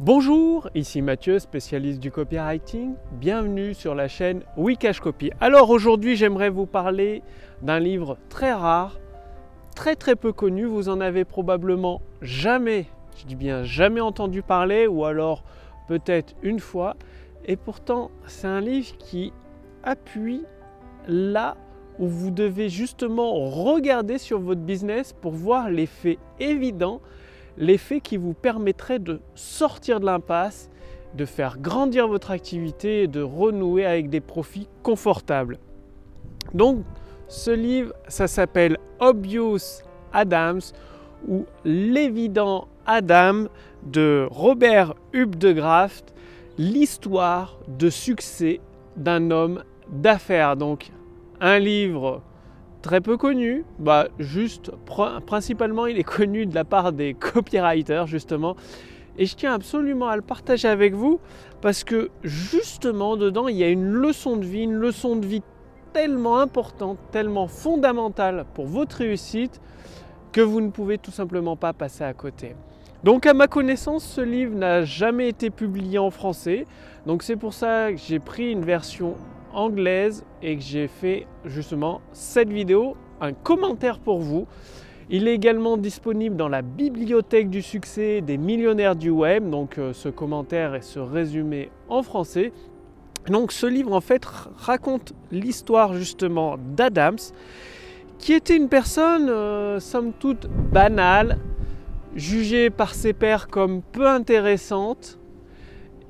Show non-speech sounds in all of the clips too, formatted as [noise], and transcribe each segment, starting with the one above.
Bonjour, ici Mathieu, spécialiste du copywriting. Bienvenue sur la chaîne Wikash Copy. Alors aujourd'hui, j'aimerais vous parler d'un livre très rare, très très peu connu. Vous en avez probablement jamais, je dis bien jamais entendu parler, ou alors peut-être une fois. Et pourtant, c'est un livre qui appuie là où vous devez justement regarder sur votre business pour voir l'effet évident l'effet qui vous permettrait de sortir de l'impasse, de faire grandir votre activité et de renouer avec des profits confortables. Donc, ce livre, ça s'appelle Obvious Adams ou L'évident Adam de Robert Hub de Graft, l'histoire de succès d'un homme d'affaires. Donc, un livre très peu connu, bah juste principalement il est [laughs] connu de la part des copywriters justement. Et je tiens absolument à le partager avec vous parce que justement dedans il y a une leçon de vie, une leçon de vie tellement importante, tellement fondamentale pour votre réussite que vous ne pouvez tout simplement pas passer à côté. Donc à ma connaissance, ce livre n'a jamais été publié en français. Donc c'est pour ça que j'ai pris une version anglaise et que j'ai fait justement cette vidéo, un commentaire pour vous. Il est également disponible dans la bibliothèque du succès des millionnaires du web, donc euh, ce commentaire et ce résumé en français. Donc ce livre en fait raconte l'histoire justement d'Adams, qui était une personne euh, somme toute banale, jugée par ses pairs comme peu intéressante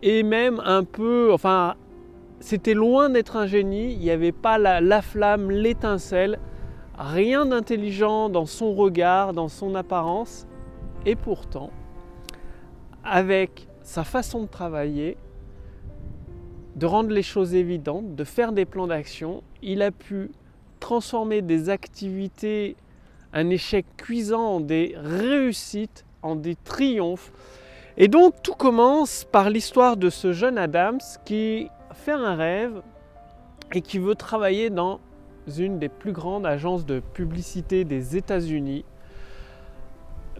et même un peu, enfin c'était loin d'être un génie, il n'y avait pas la, flamme, l'étincelle, rien d'intelligent dans son regard, dans son apparence. Et pourtant, avec sa façon de travailler, de rendre les choses évidentes, de faire des plans d'action, il a pu transformer des activités, un échec cuisant en des réussites, en des triomphes. Et donc tout commence par l'histoire de ce jeune Adams qui faire un rêve et qui veut travailler dans une des plus grandes agences de publicité des États-Unis.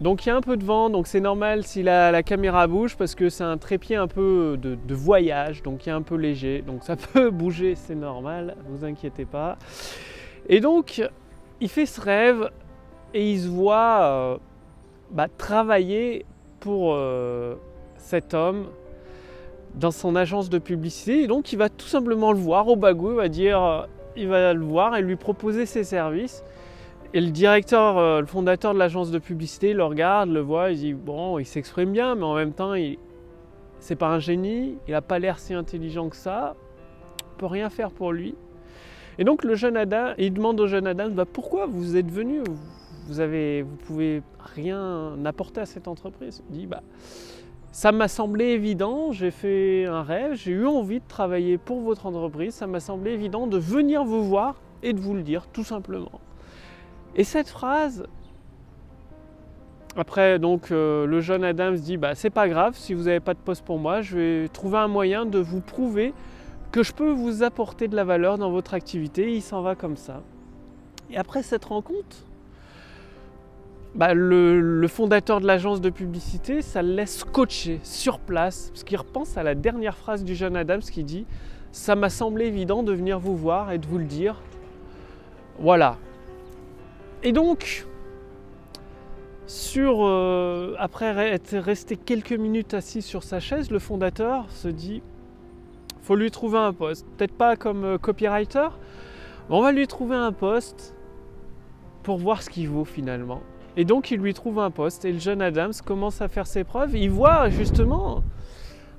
Donc il y a un peu de vent, donc c'est normal si la, la, caméra bouge parce que c'est un trépied un peu de, voyage, donc il est un peu léger, donc ça [laughs] peut bouger, c'est normal, vous inquiétez pas. Et donc il fait ce rêve et il se voit euh, bah, travailler pour euh, cet homme dans son agence de publicité. Et donc il va tout simplement le voir au bagou, il va dire, il va le voir et lui proposer ses services. Et le directeur, euh, le fondateur de l'agence de publicité, le regarde, le voit, il dit bon, il s'exprime bien, mais en même temps, il c'est pas un génie, il n'a pas l'air si intelligent que ça, on peut rien faire pour lui. Et donc le jeune Adam, il demande au jeune Adam, bah, pourquoi vous êtes venu? Vous avez, vous pouvez rien apporter à cette entreprise? Il dit bah ça m'a semblé évident, j'ai fait un rêve, j'ai eu envie de travailler pour votre entreprise, ça m'a semblé évident de venir vous voir et de vous le dire tout simplement. Et cette phrase, après donc euh, le jeune Adam se dit bah c'est pas grave si vous n'avez pas de poste pour moi, je vais trouver un moyen de vous prouver que je peux vous apporter de la valeur dans votre activité. Il s'en va comme ça. Et après cette rencontre, bah, le, fondateur de l'agence de publicité, ça le laisse coacher sur place, parce qu'il repense à la dernière phrase du jeune Adams qui dit Ça m'a semblé évident de venir vous voir et de vous le dire. Voilà. Et donc, euh, après être resté quelques minutes assis sur sa chaise, le fondateur se dit faut lui trouver un poste. Peut-être pas comme euh, copywriter, mais on va lui trouver un poste pour voir ce qu'il vaut finalement. Et donc il lui trouve un poste et le jeune Adams commence à faire ses preuves. Il voit justement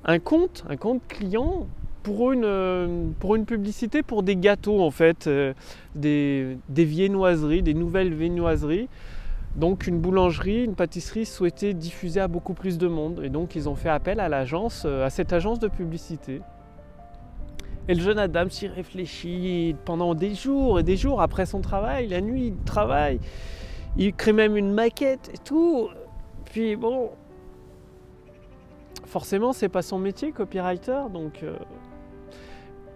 un compte, un compte client pour une, euh, pour une publicité pour des gâteaux en fait, euh, des, des viennoiseries, des nouvelles viennoiseries. Donc une boulangerie, une pâtisserie souhaitait diffuser à beaucoup plus de monde. Et donc ils ont fait appel à l'agence, euh, à cette agence de publicité. Et le jeune Adam s'y réfléchit pendant des jours et des jours après son travail, la nuit, il travaille. Il crée même une maquette et tout. Puis bon, forcément, c'est pas son métier, copywriter. Donc, euh,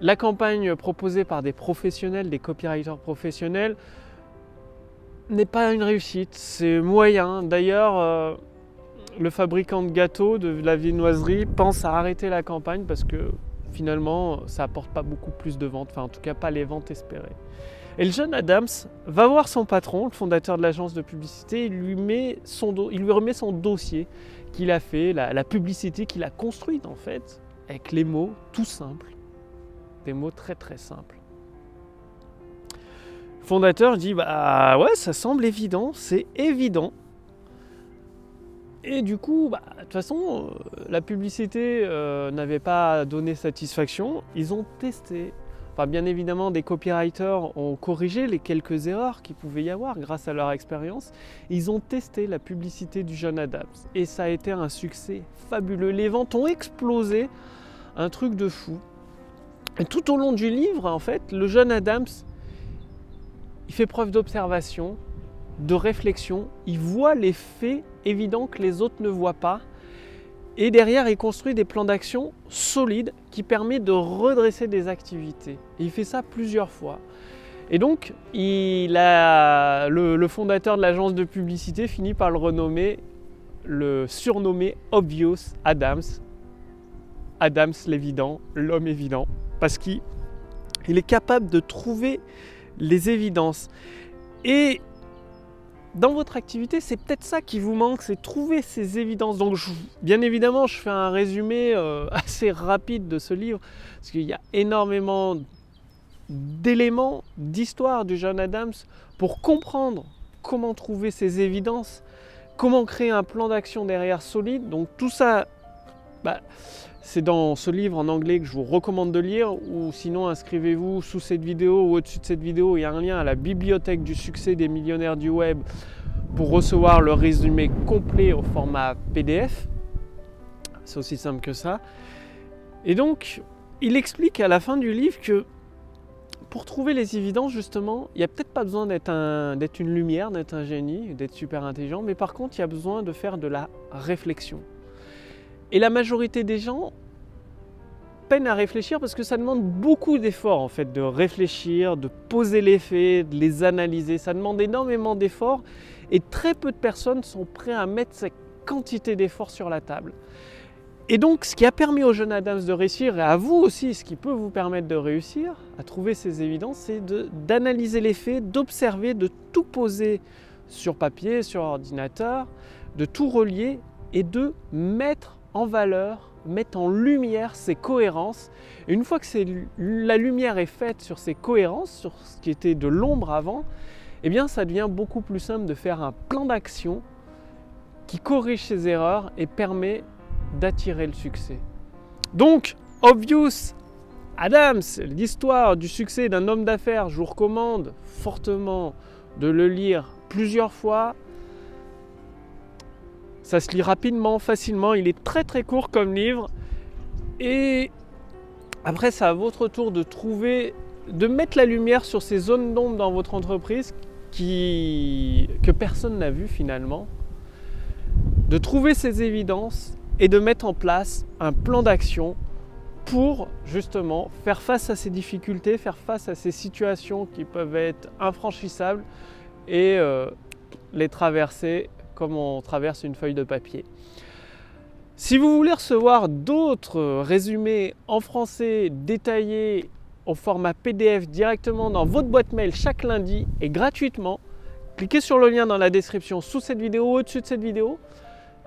la campagne proposée par des professionnels, des copywriters professionnels, n'est pas une réussite. C'est moyen. D'ailleurs, euh, le fabricant de gâteaux de la viennoiserie pense à arrêter la campagne parce que finalement ça apporte pas beaucoup plus de ventes, enfin en tout cas pas les ventes espérées. Et le jeune Adams va voir son patron, le fondateur de l'agence de publicité, il lui, met son il lui remet son dossier qu'il a fait, la, publicité qu'il a construite en fait, avec les mots tout simples, des mots très très simples. Le fondateur dit bah ouais ça semble évident, c'est évident. Et du coup, bah, de toute façon, euh, la publicité euh, n'avait pas donné satisfaction. Ils ont testé. Enfin, bien évidemment, des copywriters ont corrigé les quelques erreurs qu'il pouvait y avoir grâce à leur expérience. Ils ont testé la publicité du jeune Adams et ça a été un succès fabuleux. Les ventes ont explosé, un truc de fou. Tout au long du livre, en fait, le jeune Adams, il fait preuve d'observation, de réflexion, il voit les faits évidents que les autres ne voient pas. Et derrière, il construit des plans d'action solides qui permettent de redresser des activités. il fait ça plusieurs fois. Et donc, il a, le, fondateur de l'agence de publicité finit par le renommer, le surnommer Obvious Adams. Adams l'évident, l'homme évident, parce qu'il est capable de trouver les évidences. Et dans votre activité, c'est peut-être ça qui vous manque, c'est trouver ces évidences. Donc, bien évidemment, je fais un résumé euh, [laughs] assez rapide de ce livre, parce qu'il y a énormément d'éléments, d'histoire du jeune Adams pour comprendre comment trouver ces évidences, comment créer un plan d'action derrière solide. Donc, tout ça, bah, c'est dans ce livre en anglais que je vous recommande de lire, ou sinon inscrivez-vous sous cette vidéo ou au-dessus de cette vidéo, il y a un lien à la bibliothèque du succès des millionnaires du web pour recevoir le résumé complet au format PDF. C'est aussi simple que ça. Et donc, il explique à la fin du livre que pour trouver les évidences, justement, il n'y a peut-être pas besoin d'être une lumière, d'être un génie, d'être super intelligent, mais par contre, il y a besoin de faire de la réflexion. Et la majorité des gens peinent à réfléchir parce que ça demande beaucoup d'efforts en fait de réfléchir, de poser les faits, de les analyser. Ça demande énormément d'efforts et très peu de personnes sont prêtes à mettre cette quantité d'efforts sur la table. Et donc, ce qui a permis au jeune Adams de réussir, et à vous aussi, ce qui peut vous permettre de réussir, à trouver ces évidences, c'est d'analyser les faits, d'observer, de tout poser sur papier, sur ordinateur, de tout relier et de mettre en valeur, mettre en lumière ces cohérences. Et une fois que la lumière est faite sur ces cohérences, sur ce qui était de l'ombre avant, eh bien ça devient beaucoup plus simple de faire un plan d'action qui corrige ces erreurs et permet d'attirer le succès. Donc, Obvious Adams, l'histoire du succès d'un homme d'affaires, je vous recommande fortement de le lire plusieurs fois ça se lit rapidement, facilement. Il est très très court comme livre. Et après, c'est à votre tour de trouver, de mettre la lumière sur ces zones d'ombre dans votre entreprise qui, que personne n'a vu finalement. De trouver ces évidences et de mettre en place un plan d'action pour justement faire face à ces difficultés, faire face à ces situations qui peuvent être infranchissables et euh, les traverser comme on traverse une feuille de papier. Si vous voulez recevoir d'autres résumés en français détaillés au format PDF directement dans votre boîte mail chaque lundi et gratuitement, cliquez sur le lien dans la description sous cette vidéo, au-dessus de cette vidéo.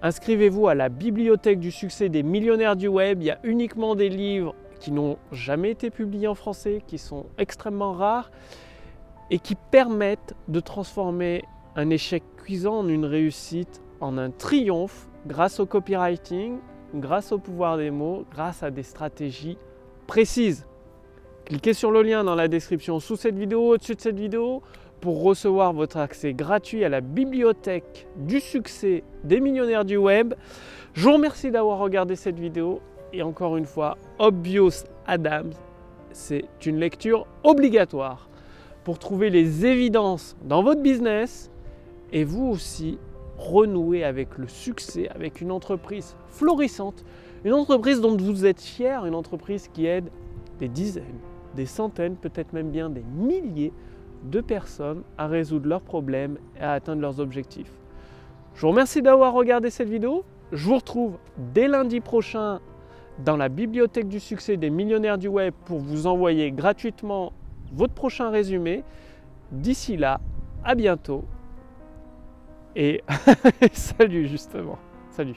Inscrivez-vous à la bibliothèque du succès des millionnaires du web. Il y a uniquement des livres qui n'ont jamais été publiés en français, qui sont extrêmement rares et qui permettent de transformer un échec en une réussite, en un triomphe grâce au copywriting, grâce au pouvoir des mots, grâce à des stratégies précises. Cliquez sur le lien dans la description sous cette vidéo, au-dessus de cette vidéo, pour recevoir votre accès gratuit à la bibliothèque du succès des millionnaires du web. Je vous remercie d'avoir regardé cette vidéo et encore une fois, Obvious Adams, c'est une lecture obligatoire pour trouver les évidences dans votre business et vous aussi renouer avec le succès, avec une entreprise florissante, une entreprise dont vous êtes fier, une entreprise qui aide des dizaines, des centaines, peut-être même bien des milliers de personnes à résoudre leurs problèmes et à atteindre leurs objectifs. Je vous remercie d'avoir regardé cette vidéo. Je vous retrouve dès lundi prochain dans la bibliothèque du succès des millionnaires du web pour vous envoyer gratuitement votre prochain résumé. D'ici là, à bientôt et [laughs] salut justement. Salut.